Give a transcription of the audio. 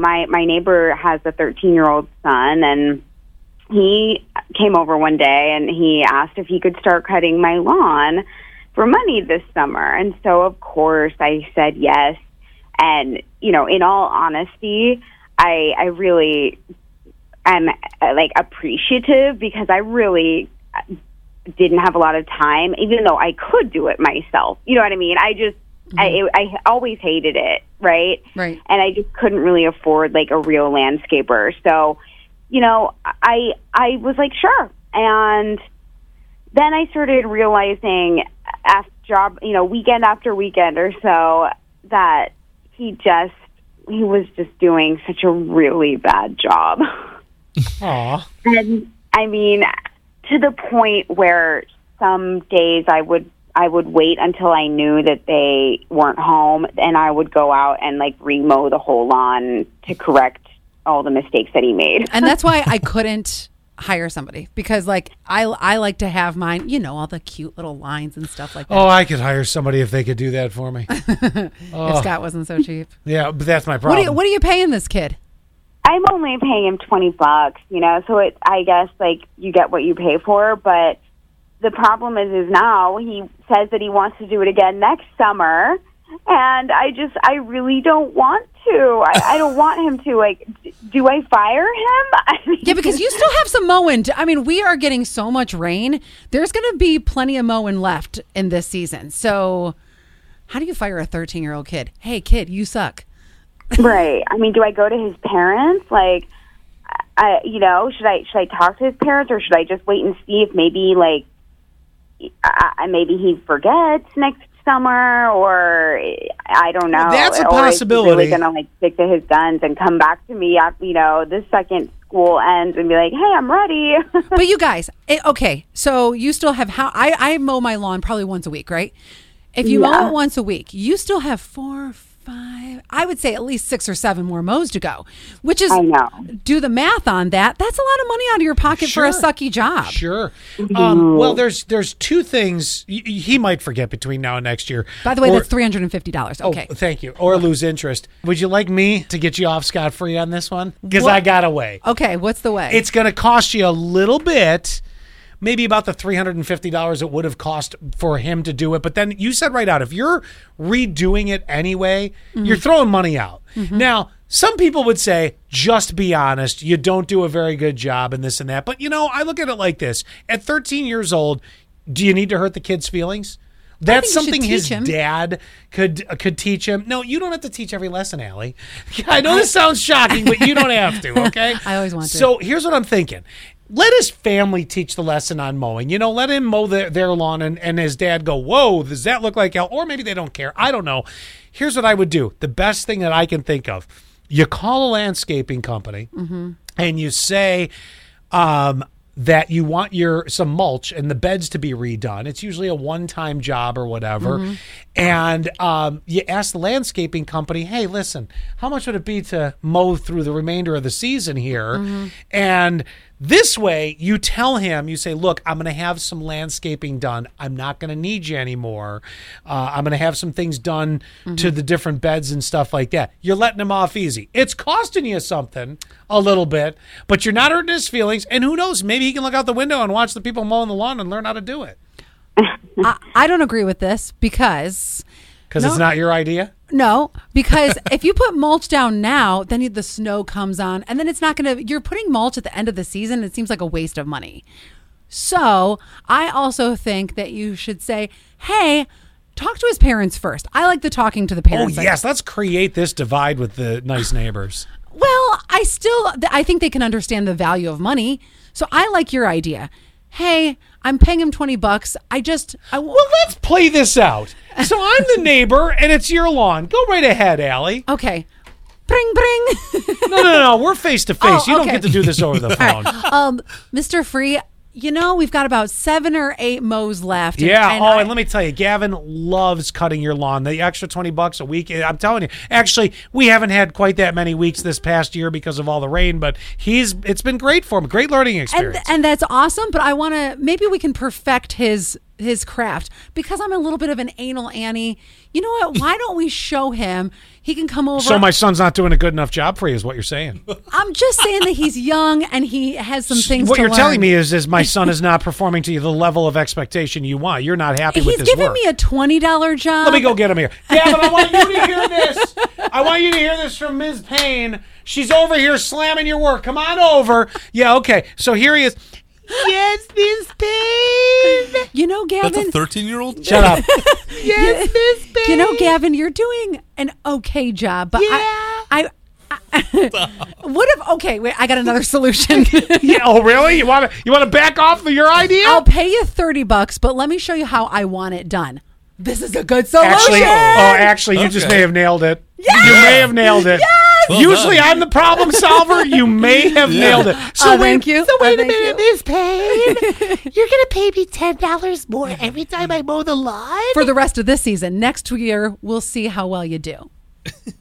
My my neighbor has a 13 year old son, and he came over one day and he asked if he could start cutting my lawn for money this summer. And so, of course, I said yes. And you know, in all honesty, I I really am uh, like appreciative because I really didn't have a lot of time, even though I could do it myself. You know what I mean? I just I I always hated it, right? Right. And I just couldn't really afford like a real landscaper. So, you know, I I was like, sure. And then I started realizing after job, you know, weekend after weekend or so that he just he was just doing such a really bad job. Aw. And I mean, to the point where some days I would I would wait until I knew that they weren't home, and I would go out and like remow the whole lawn to correct all the mistakes that he made. and that's why I couldn't hire somebody because like I I like to have mine, you know, all the cute little lines and stuff like that. Oh, I could hire somebody if they could do that for me. If Scott wasn't so cheap. Yeah, but that's my What problem. are you, what are you paying this kid? I'm only paying him twenty bucks, you know, so it I guess like you get what you pay for, but the problem is is now he says that he wants to do it again next summer and I just I really don't want to. I, I don't want him to like d- do I fire him? I mean, Yeah, because you still have some mowing. To, I mean, we are getting so much rain. There's going to be plenty of mowing left in this season. So, how do you fire a 13 year old kid? Hey, kid, you suck. Right. I mean, do I go to his parents? Like, I, you know, should I should I talk to his parents or should I just wait and see if maybe like, I, maybe he forgets next summer or I don't know. That's a Or is he possibility. really gonna like stick to his guns and come back to me, after, you know, the second school ends and be like, hey, I'm ready. But you guys, it, okay, so you still have how I, I mow my lawn probably once a week, right? If you mow it once a week, you still have four, five, I would say at least six or seven more mows to go, which is I know. do the math on that. That's a lot of money out of your pocket for a sucky job. Sure. Um, well, there's there's two things y- y- he might forget between now and next year. By the way, Or- that's three hundred and fifty dollars. Okay. Oh, thank you. Or lose interest. Would you like me to get you off scot free on this one? Because I got away. Okay, what's the way? It's going to cost you a little bit, maybe about the $350 it would have cost for him to do it. But then you said right out, if you're redoing it anyway, you're throwing money out. Now, some people would say, just be honest. You don't do a very good job and this and that. But, you know, I look at it like this at 13 years old, do you need to hurt the kid's feelings? That's think you should something his him. dad could uh, could teach him. No, you don't have to teach every lesson, Allie. I know this sounds shocking, but you don't have to. Okay. I always want to. So here's what I'm thinking. Let his family teach the lesson on mowing. You know, let him mow their, their lawn and, and his dad go, Whoa, does that look like hell? Or maybe they don't care. I don't know. Here's what I would do. The best thing that I can think of. You call a landscaping company and you say, um, that you want your some mulch and the beds to be redone. It's usually a one-time job or whatever. And um, you ask the landscaping company, "Hey, listen, how much would it be to mow through the remainder of the season here?" And this way, you tell him, you say, "Look, I'm going to have some landscaping done. I'm not going to need you anymore. Uh, I'm going to have some things done to the different beds and stuff like that." You're letting him off easy. It's costing you something a little bit, but you're not hurting his feelings. And who knows? Maybe he can look out the window and watch the people mowing the lawn and learn how to do it I, I don't agree with this because because No. it's not your idea. no, because if you put mulch down now, then the snow comes on, and then it's not going to. You're putting mulch at the end of the season. It seems like a waste of money. So I also think that you should say, "Hey." Talk to his parents first. I like the talking to the parents. Oh parents. yes, let's create this divide with the nice neighbors. Well, I still I think they can understand the value of money. So I like your idea. Hey, I'm paying him 20 bucks. I just I Well, let's play this out. So I'm the neighbor, and it's your lawn. Go right ahead, Allie. Okay. Bring bring. No, no, no. We're face to face. Oh, You don't okay. get to do this over the phone. um Mr. Free, you know, we've got about 7 or 8 mows left. Yeah. oh, I- and let me tell you, Gavin loves cutting your lawn. The extra twenty bucks a week. I'm telling you. Actually, we haven't had quite that many weeks this past year because of all the rain, but he's it's been great for him. Great learning and experience. and that's awesome, but I want to maybe we can perfect his his craft because I'm a little bit of an anal Annie. You know what? Why don't we show him? He can come over. So my son's not doing a good enough job for you, is what you're saying. I'm just saying that he's young and he has some things. what you're learn. telling me is, is my son is not performing to you the level of expectation you want. You're not happy with his work. he's giving me a twenty dollar job. Let me go get him here. Gavin, I want you to hear this. I want you to hear this from Ms. Payne. She's over here slamming your work. Come on over. Yeah, okay. So here he is. Yes, Ms. Payne. You know, Gavin. That's a 13 year old? Shut up. yes, Ms. Payne. You know, Gavin, you're doing an okay job, but I, I, I what if? Okay, wait, I got another solution. Yeah, oh, really? You want to you want to back off of your idea? I'll pay you thirty bucks, but let me show you how I want it done. This is a good solution. Actually, oh, oh actually, you just may have nailed it. You may have nailed it. Well Usually, done. I'm the problem solver. You may have Yeah. nailed it. Oh, thank you. So wait Oh, a minute, you. Miss Payne. You're gonna pay me ten dollars more every time I mow the lawn? For the rest of this season, next year we'll see how well you do.